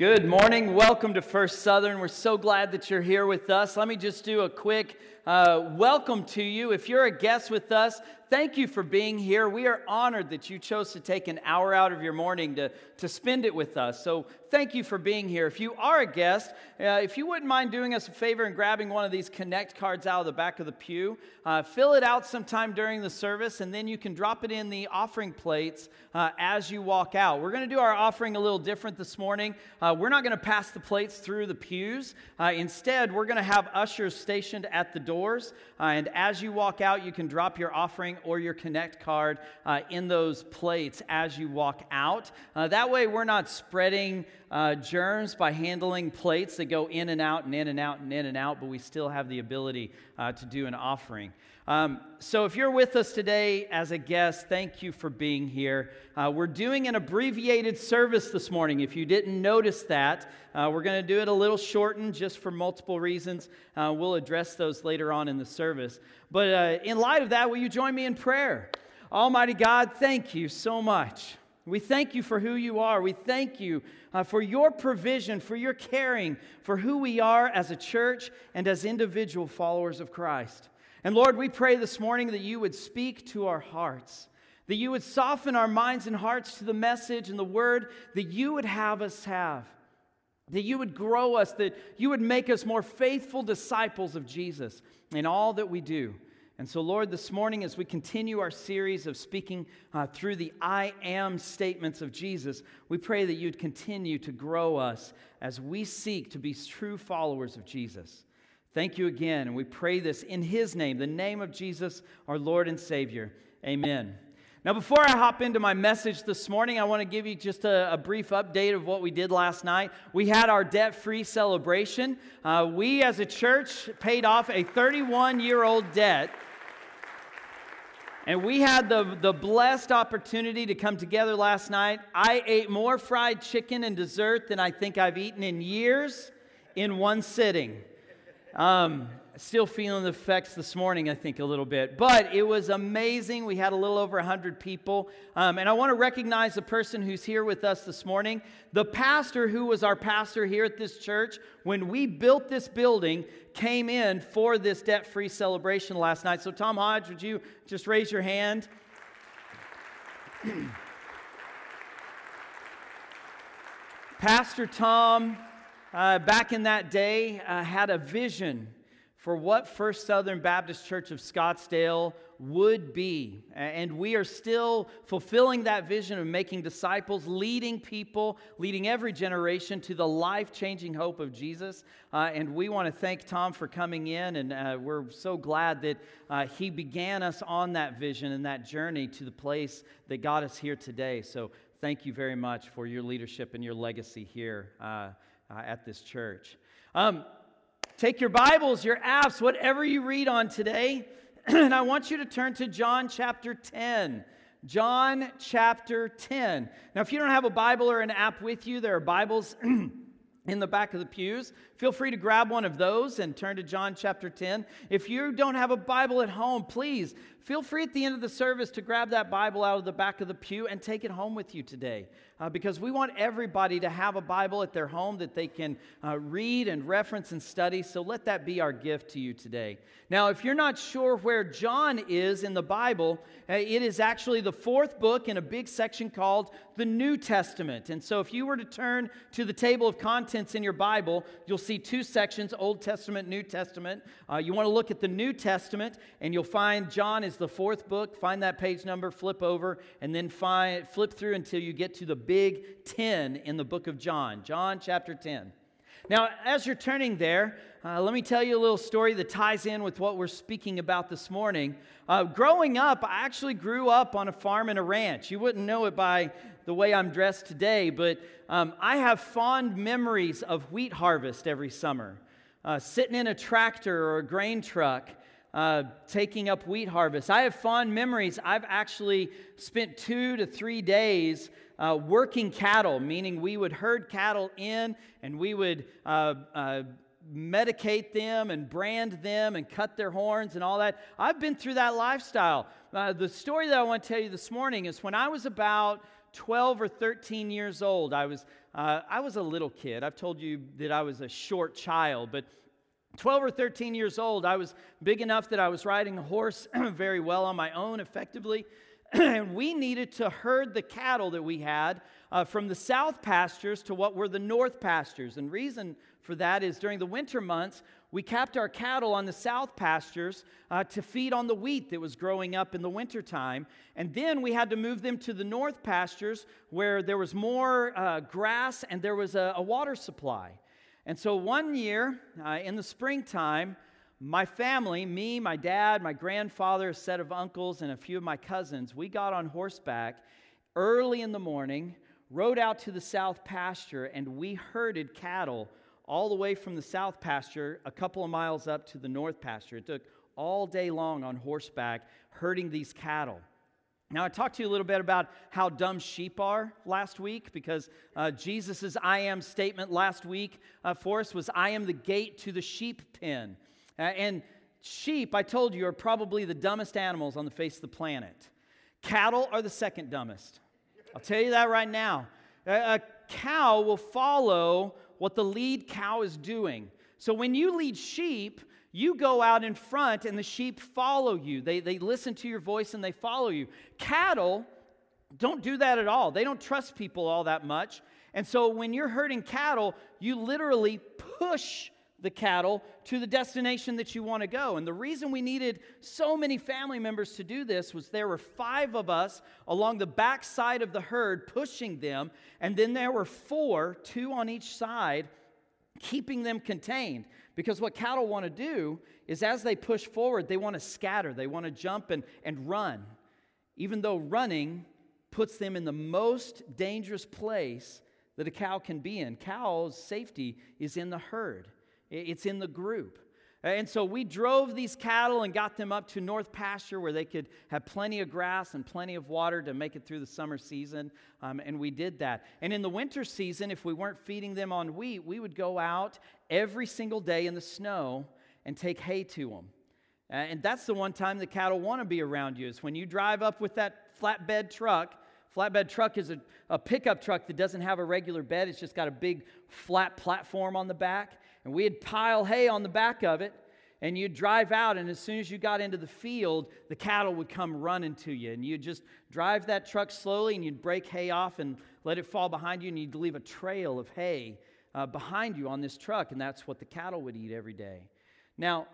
Good morning. Welcome to First Southern. We're so glad that you're here with us. Let me just do a quick uh, welcome to you. If you're a guest with us, thank you for being here. We are honored that you chose to take an hour out of your morning to, to spend it with us. So, thank you for being here. If you are a guest, uh, if you wouldn't mind doing us a favor and grabbing one of these Connect cards out of the back of the pew, uh, fill it out sometime during the service, and then you can drop it in the offering plates uh, as you walk out. We're going to do our offering a little different this morning. Uh, we're not going to pass the plates through the pews. Uh, instead, we're going to have ushers stationed at the doors. Uh, and as you walk out, you can drop your offering or your Connect card uh, in those plates as you walk out. Uh, that way, we're not spreading uh, germs by handling plates that go in and out and in and out and in and out, but we still have the ability uh, to do an offering. Um, so, if you're with us today as a guest, thank you for being here. Uh, we're doing an abbreviated service this morning. If you didn't notice that, uh, we're going to do it a little shortened just for multiple reasons. Uh, we'll address those later on in the service. But uh, in light of that, will you join me in prayer? Almighty God, thank you so much. We thank you for who you are. We thank you uh, for your provision, for your caring for who we are as a church and as individual followers of Christ. And Lord, we pray this morning that you would speak to our hearts, that you would soften our minds and hearts to the message and the word that you would have us have, that you would grow us, that you would make us more faithful disciples of Jesus in all that we do. And so, Lord, this morning, as we continue our series of speaking uh, through the I am statements of Jesus, we pray that you'd continue to grow us as we seek to be true followers of Jesus. Thank you again, and we pray this in His name, the name of Jesus, our Lord and Savior. Amen. Now, before I hop into my message this morning, I want to give you just a, a brief update of what we did last night. We had our debt free celebration. Uh, we, as a church, paid off a 31 year old debt. And we had the, the blessed opportunity to come together last night. I ate more fried chicken and dessert than I think I've eaten in years in one sitting. Um, still feeling the effects this morning, I think, a little bit. But it was amazing. We had a little over 100 people. Um, and I want to recognize the person who's here with us this morning. The pastor who was our pastor here at this church, when we built this building, came in for this debt free celebration last night. So, Tom Hodge, would you just raise your hand? Pastor Tom uh, back in that day, uh, had a vision for what First Southern Baptist Church of Scottsdale would be. And we are still fulfilling that vision of making disciples, leading people, leading every generation to the life changing hope of Jesus. Uh, and we want to thank Tom for coming in, and uh, we're so glad that uh, he began us on that vision and that journey to the place that got us here today. So thank you very much for your leadership and your legacy here. Uh, at this church. Um, take your Bibles, your apps, whatever you read on today, and I want you to turn to John chapter 10. John chapter 10. Now, if you don't have a Bible or an app with you, there are Bibles in the back of the pews. Feel free to grab one of those and turn to John chapter 10. If you don't have a Bible at home, please feel free at the end of the service to grab that Bible out of the back of the pew and take it home with you today. Uh, because we want everybody to have a Bible at their home that they can uh, read and reference and study. So let that be our gift to you today. Now, if you're not sure where John is in the Bible, uh, it is actually the fourth book in a big section called the New Testament. And so if you were to turn to the table of contents in your Bible, you'll see two sections Old Testament, New Testament. Uh, you want to look at the New Testament, and you'll find John is the fourth book. Find that page number, flip over, and then find, flip through until you get to the big 10 in the book of John, John chapter 10. Now, as you're turning there, uh, let me tell you a little story that ties in with what we're speaking about this morning. Uh, growing up, I actually grew up on a farm and a ranch. You wouldn't know it by the way I'm dressed today, but um, I have fond memories of wheat harvest every summer. Uh, sitting in a tractor or a grain truck, uh, taking up wheat harvest. I have fond memories. I've actually spent two to three days uh, working cattle, meaning we would herd cattle in and we would uh, uh, medicate them and brand them and cut their horns and all that. I've been through that lifestyle. Uh, the story that I want to tell you this morning is when I was about 12 or 13 years old. I was uh, I was a little kid. I've told you that I was a short child, but 12 or 13 years old, I was big enough that I was riding a horse very well on my own, effectively. and we needed to herd the cattle that we had uh, from the south pastures to what were the north pastures. And reason for that is during the winter months, we kept our cattle on the south pastures uh, to feed on the wheat that was growing up in the wintertime. And then we had to move them to the north pastures where there was more uh, grass and there was a, a, water supply. And so one year uh, in the springtime, my family, me, my dad, my grandfather, a set of uncles, and a few of my cousins, we got on horseback early in the morning, rode out to the south pasture, and we herded cattle all the way from the south pasture a couple of miles up to the north pasture. It took all day long on horseback herding these cattle. Now, I talked to you a little bit about how dumb sheep are last week because uh, Jesus' I am statement last week uh, for us was, I am the gate to the sheep pen. Uh, and sheep, I told you, are probably the dumbest animals on the face of the planet. Cattle are the second dumbest. I'll tell you that right now. A, a cow will follow what the lead cow is doing. So when you lead sheep, you go out in front and the sheep follow you. They, they listen to your voice and they follow you. Cattle don't do that at all. They don't trust people all that much. And so when you're herding cattle, you literally push the cattle to the destination that you want to go. And the reason we needed so many family members to do this was there were five of us along the back side of the herd pushing them, and then there were four, two on each side, keeping them contained. Because what cattle want to do is as they push forward, they want to scatter, they want to jump and, and run, even though running puts them in the most dangerous place that a cow can be in. Cow's safety is in the herd. It's in the group. And so we drove these cattle and got them up to North Pasture where they could have plenty of grass and plenty of water to make it through the summer season. Um, and we did that. And in the winter season, if we weren't feeding them on wheat, we would go out every single day in the snow and take hay to them. And that's the one time the cattle want to be around you is when you drive up with that flatbed truck. Flatbed truck is a, a pickup truck that doesn't have a regular bed, it's just got a big flat platform on the back and we'd pile hay on the back of it and you'd drive out and as soon as you got into the field the cattle would come running to you and you'd just drive that truck slowly and you'd break hay off and let it fall behind you and you'd leave a trail of hay uh, behind you on this truck and that's what the cattle would eat every day. Now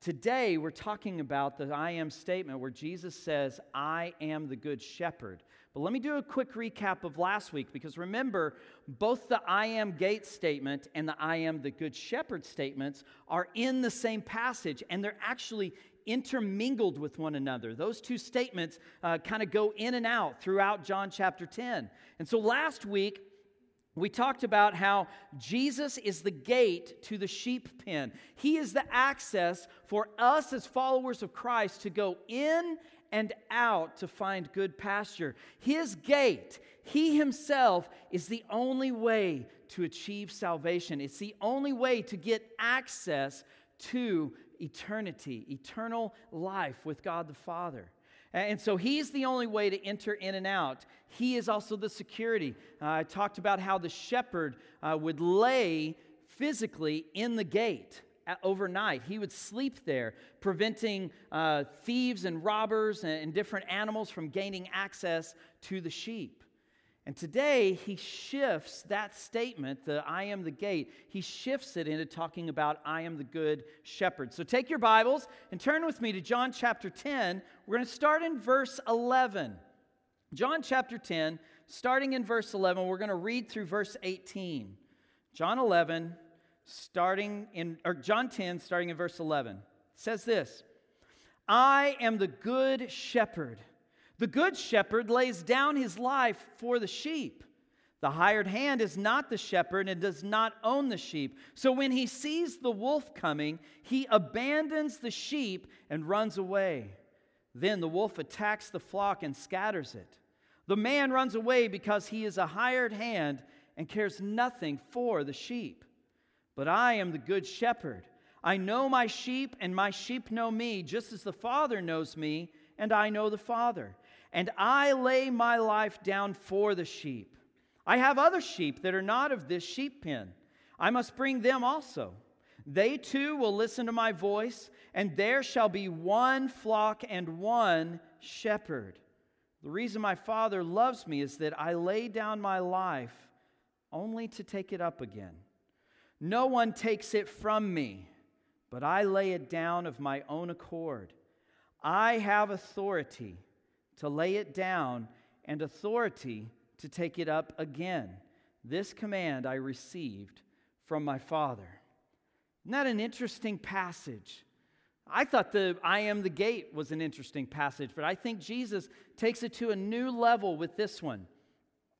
today we're talking about the i am statement where jesus says i am the good shepherd but let me do a quick recap of last week because remember, both the I am gate statement and the I am the good shepherd statements are in the same passage and they're actually intermingled with one another. Those two statements uh, kind of go in and out throughout John chapter 10. And so last week, we talked about how Jesus is the gate to the sheep pen. He is the access for us as followers of Christ to go in and out to find good pasture. His gate, He Himself, is the only way to achieve salvation. It's the only way to get access to eternity, eternal life with God the Father. And so he's the only way to enter in and out. He is also the security. Uh, I talked about how the shepherd uh, would lay physically in the gate overnight. He would sleep there, preventing uh, thieves and robbers and, and different animals from gaining access to the sheep. And today, he shifts that statement, the I am the gate, he shifts it into talking about I am the good shepherd. So take your Bibles and turn with me to John chapter 10. We're going to start in verse 11. John chapter 10, starting in verse 11, we're going to read through verse 18. John 11, starting in, or John 10, starting in verse 11, says this I am the good shepherd. The good shepherd lays down his life for the sheep. The hired hand is not the shepherd and does not own the sheep. So when he sees the wolf coming, he abandons the sheep and runs away. Then the wolf attacks the flock and scatters it. The man runs away because he is a hired hand and cares nothing for the sheep. But I am the good shepherd. I know my sheep, and my sheep know me, just as the Father knows me, and I know the Father. And I lay my life down for the sheep. I have other sheep that are not of this sheep pen. I must bring them also. They too will listen to my voice, and there shall be one flock and one shepherd. The reason my Father loves me is that I lay down my life only to take it up again. No one takes it from me, but I lay it down of my own accord. I have authority to lay it down and authority to take it up again. This command I received from my Father. Isn't that an interesting passage? I thought the I am the gate was an interesting passage, but I think Jesus takes it to a new level with this one.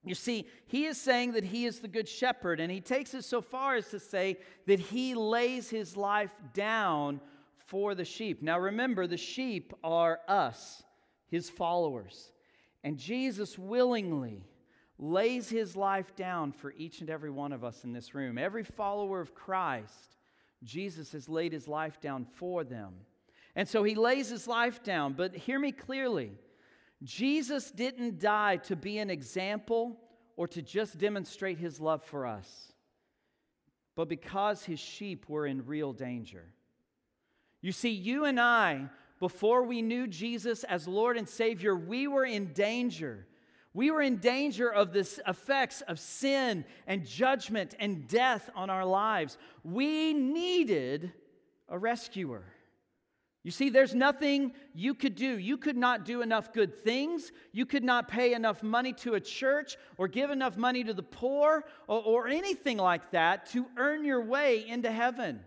You see, he is saying that he is the good shepherd, and he takes it so far as to say that he lays his life down for the sheep. Now remember, the sheep are us, his followers. And Jesus willingly lays his life down for each and every one of us in this room. Every follower of Christ, Jesus has laid his life down for them. And so he lays his life down. But hear me clearly Jesus didn't die to be an example or to just demonstrate his love for us, but because his sheep were in real danger. You see, you and I, before we knew Jesus as Lord and Savior, we were in danger. We were in danger of the effects of sin and judgment and death on our lives. We needed a rescuer. You see, there's nothing you could do. You could not do enough good things. You could not pay enough money to a church or give enough money to the poor or, or, anything like that to earn your way into heaven.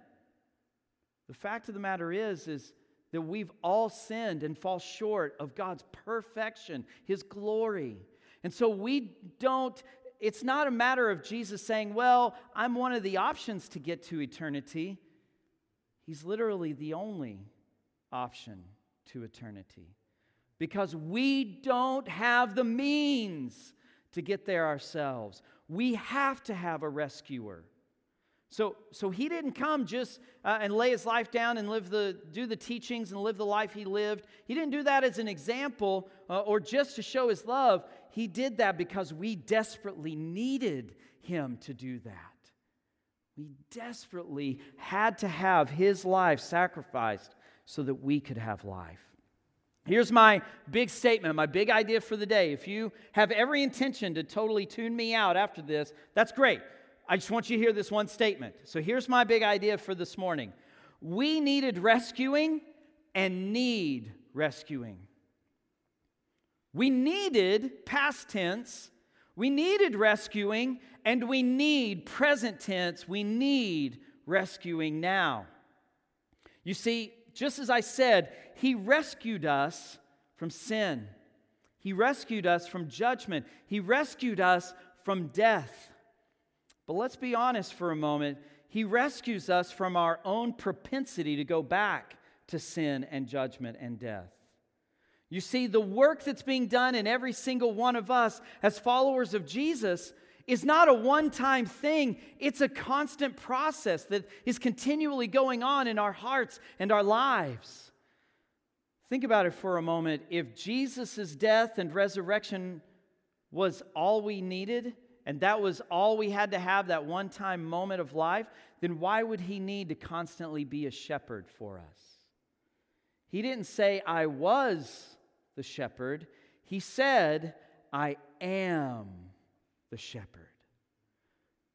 The fact of the matter is, is that we've all sinned and fall short of God's perfection, His glory. And so we don't, it's not a matter of Jesus saying, Well, I'm one of the options to get to eternity. He's literally the only option to eternity because we don't have the means to get there ourselves. We have to have a rescuer. So, so he didn't come just uh, and lay his life down and live the, do the teachings and live the life he lived. He didn't do that as an example uh, or just to show his love. He did that because we desperately needed him to do that. We desperately had to have his life sacrificed so that we could have life. Here's my big statement, my big idea for the day. If you have every intention to totally tune me out after this, that's great. I just want you to hear this one statement. So here's my big idea for this morning we needed rescuing and need rescuing. We needed, past tense, we needed rescuing, and we need, present tense, we need rescuing now. You see, just as I said, He rescued us from sin. He rescued us from judgment. He rescued us from death. But let's be honest for a moment. He rescues us from our own propensity to go back to sin and judgment and death. You see, the work that's being done in every single one of us as followers of Jesus is not a one time thing, it's a constant process that is continually going on in our hearts and our lives. Think about it for a moment. If Jesus' death and resurrection was all we needed, and that was all we had to have, that one time moment of life, then why would he need to constantly be a shepherd for us? He didn't say, I was the shepherd. He said, I am the shepherd.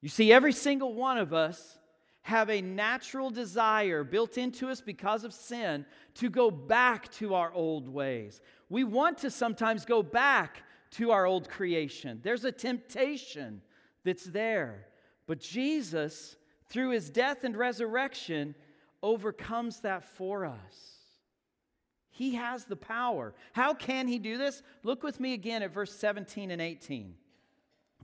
You see, every single one of us have a natural desire built into us because of sin to go back to our old ways. We want to sometimes go back to our old creation. There's a temptation that's there. But Jesus, through his death and resurrection, overcomes that for us. He has the power. How can he do this? Look with me again at verse 17 and 18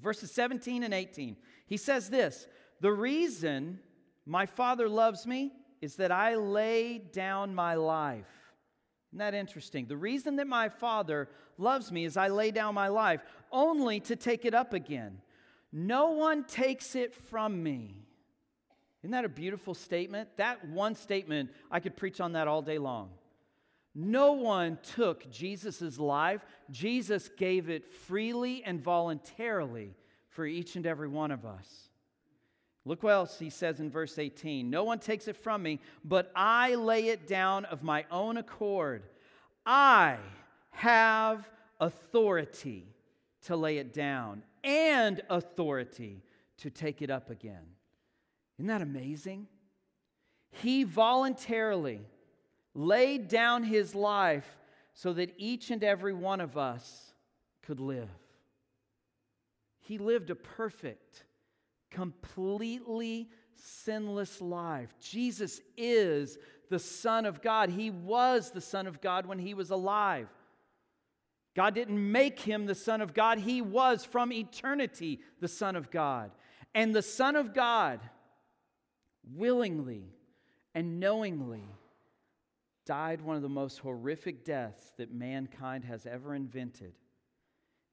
verses 17 and 18. He says this The reason my Father loves me is that I lay down my life. Isn't that interesting? The reason that my Father loves me is I lay down my life only to take it up again. No one takes it from me. Isn't that a beautiful statement? That one statement, I could preach on that all day long. No one took Jesus' life, Jesus gave it freely and voluntarily for each and every one of us. Look what else he says in verse 18 No one takes it from me, but I lay it down of my own accord. I have authority to lay it down and authority to take it up again. Isn't that amazing? He voluntarily laid down his life so that each and every one of us could live. He lived a perfect, completely sinless life. Jesus is the Son of God. He was the Son of God when he was alive. God didn't make him the Son of God, he was from eternity the Son of God. And the Son of God willingly and knowingly died one of the most horrific deaths that mankind has ever invented.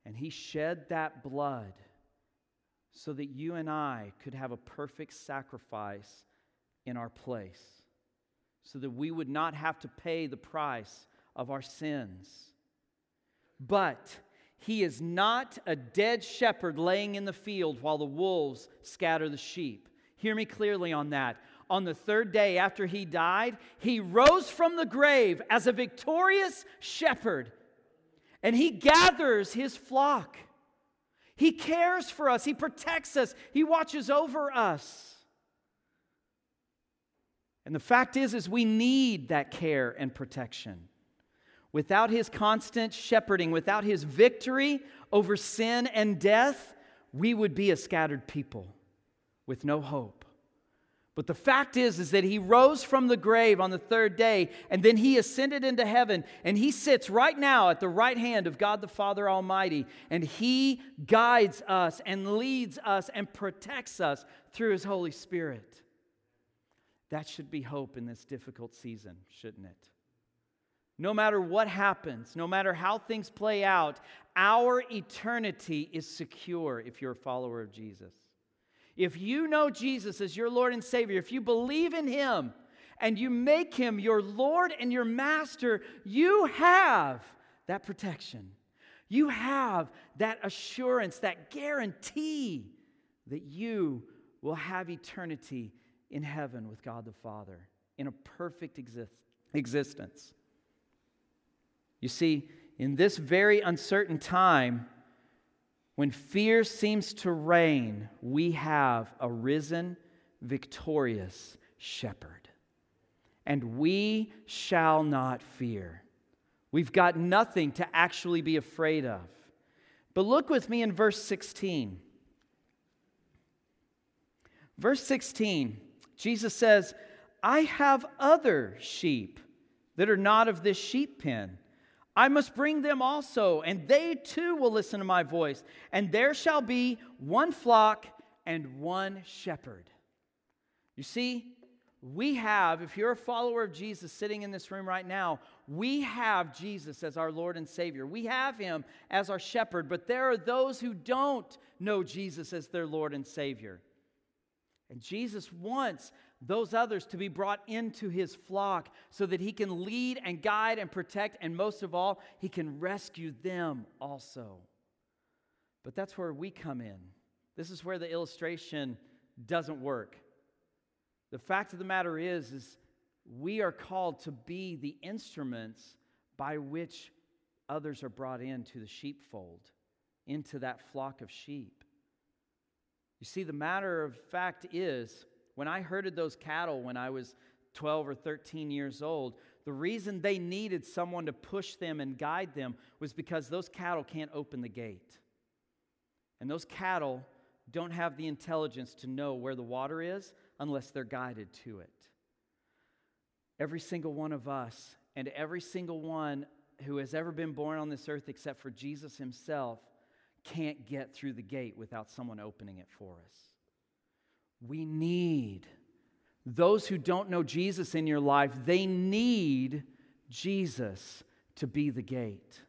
And he shed that blood so that you and I could have a perfect sacrifice in our place, so that we would not have to pay the price of our sins. But he is not a dead shepherd laying in the field while the wolves scatter the sheep. Hear me clearly on that. On the third day after he died, he rose from the grave as a victorious shepherd, and he gathers his flock. He cares for us, He protects us, He watches over us. And the fact is is we need that care and protection. Without his constant shepherding, without his victory over sin and death, we would be a scattered people with no hope. But the fact is is that he rose from the grave on the third day and then he ascended into heaven and he sits right now at the right hand of God the Father Almighty and he guides us and leads us and protects us through his Holy Spirit. That should be hope in this difficult season, shouldn't it? No matter what happens, no matter how things play out, our eternity is secure if you're a follower of Jesus. If you know Jesus as your Lord and Savior, if you believe in Him and you make Him your Lord and your Master, you have that protection. You have that assurance, that guarantee that you will have eternity in heaven with God the Father in a perfect exist- existence. You see, in this very uncertain time, when fear seems to reign, we have a risen, victorious shepherd. And we shall not fear. We've got nothing to actually be afraid of. But look with me in verse 16. Verse 16, Jesus says, I have other sheep that are not of this sheep pen. I must bring them also, and they too will listen to my voice. And there shall be one flock and one shepherd. You see, we have, if you're a follower of Jesus sitting in this room right now, we have Jesus as our Lord and Savior. We have Him as our shepherd, but there are those who don't know Jesus as their Lord and Savior. And Jesus wants those others to be brought into his flock so that he can lead and guide and protect, and most of all, he can rescue them also. But that's where we come in. This is where the illustration doesn't work. The fact of the matter is, is we are called to be the instruments by which others are brought into the sheepfold, into that flock of sheep. You see, the matter of fact is, when I herded those cattle when I was 12 or 13 years old, the reason they needed someone to push them and guide them was because those cattle can't open the gate. And those cattle don't have the intelligence to know where the water is unless they're guided to it. Every single one of us, and every single one who has ever been born on this earth except for Jesus himself, can't get through the gate without someone opening it for us. We need those who don't know Jesus in your life, they need Jesus to be the gate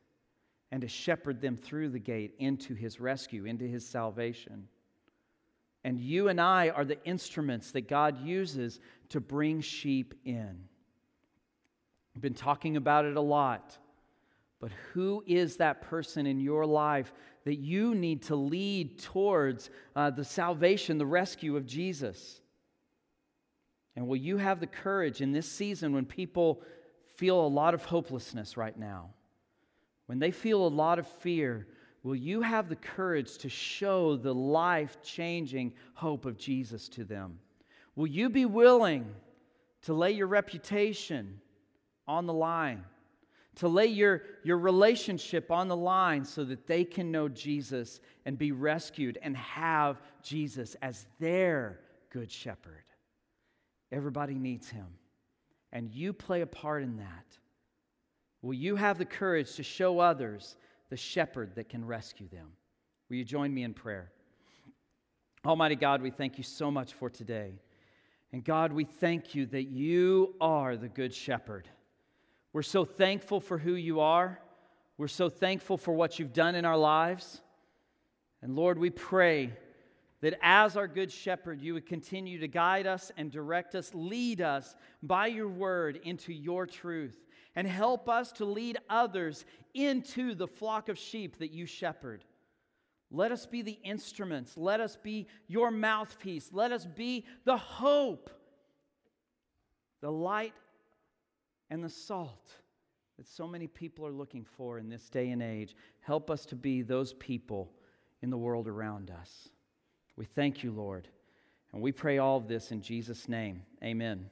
and to shepherd them through the gate into his rescue, into his salvation. And you and I are the instruments that God uses to bring sheep in. I've been talking about it a lot. But who is that person in your life that you need to lead towards uh, the salvation, the rescue of Jesus? And will you have the courage in this season when people feel a lot of hopelessness right now? When they feel a lot of fear, will you have the courage to show the life changing hope of Jesus to them? Will you be willing to lay your reputation on the line? To lay your, your relationship on the line so that they can know Jesus and be rescued and have Jesus as their good shepherd. Everybody needs him, and you play a part in that. Will you have the courage to show others the shepherd that can rescue them? Will you join me in prayer? Almighty God, we thank you so much for today. And God, we thank you that you are the good shepherd. We're so thankful for who you are. We're so thankful for what you've done in our lives. And Lord, we pray that as our good shepherd, you would continue to guide us and direct us, lead us by your word into your truth, and help us to lead others into the flock of sheep that you shepherd. Let us be the instruments. Let us be your mouthpiece. Let us be the hope, the light and the salt that so many people are looking for in this day and age. Help us to be those people in the world around us. We thank you, Lord. And we pray all of this in Jesus' name. Amen.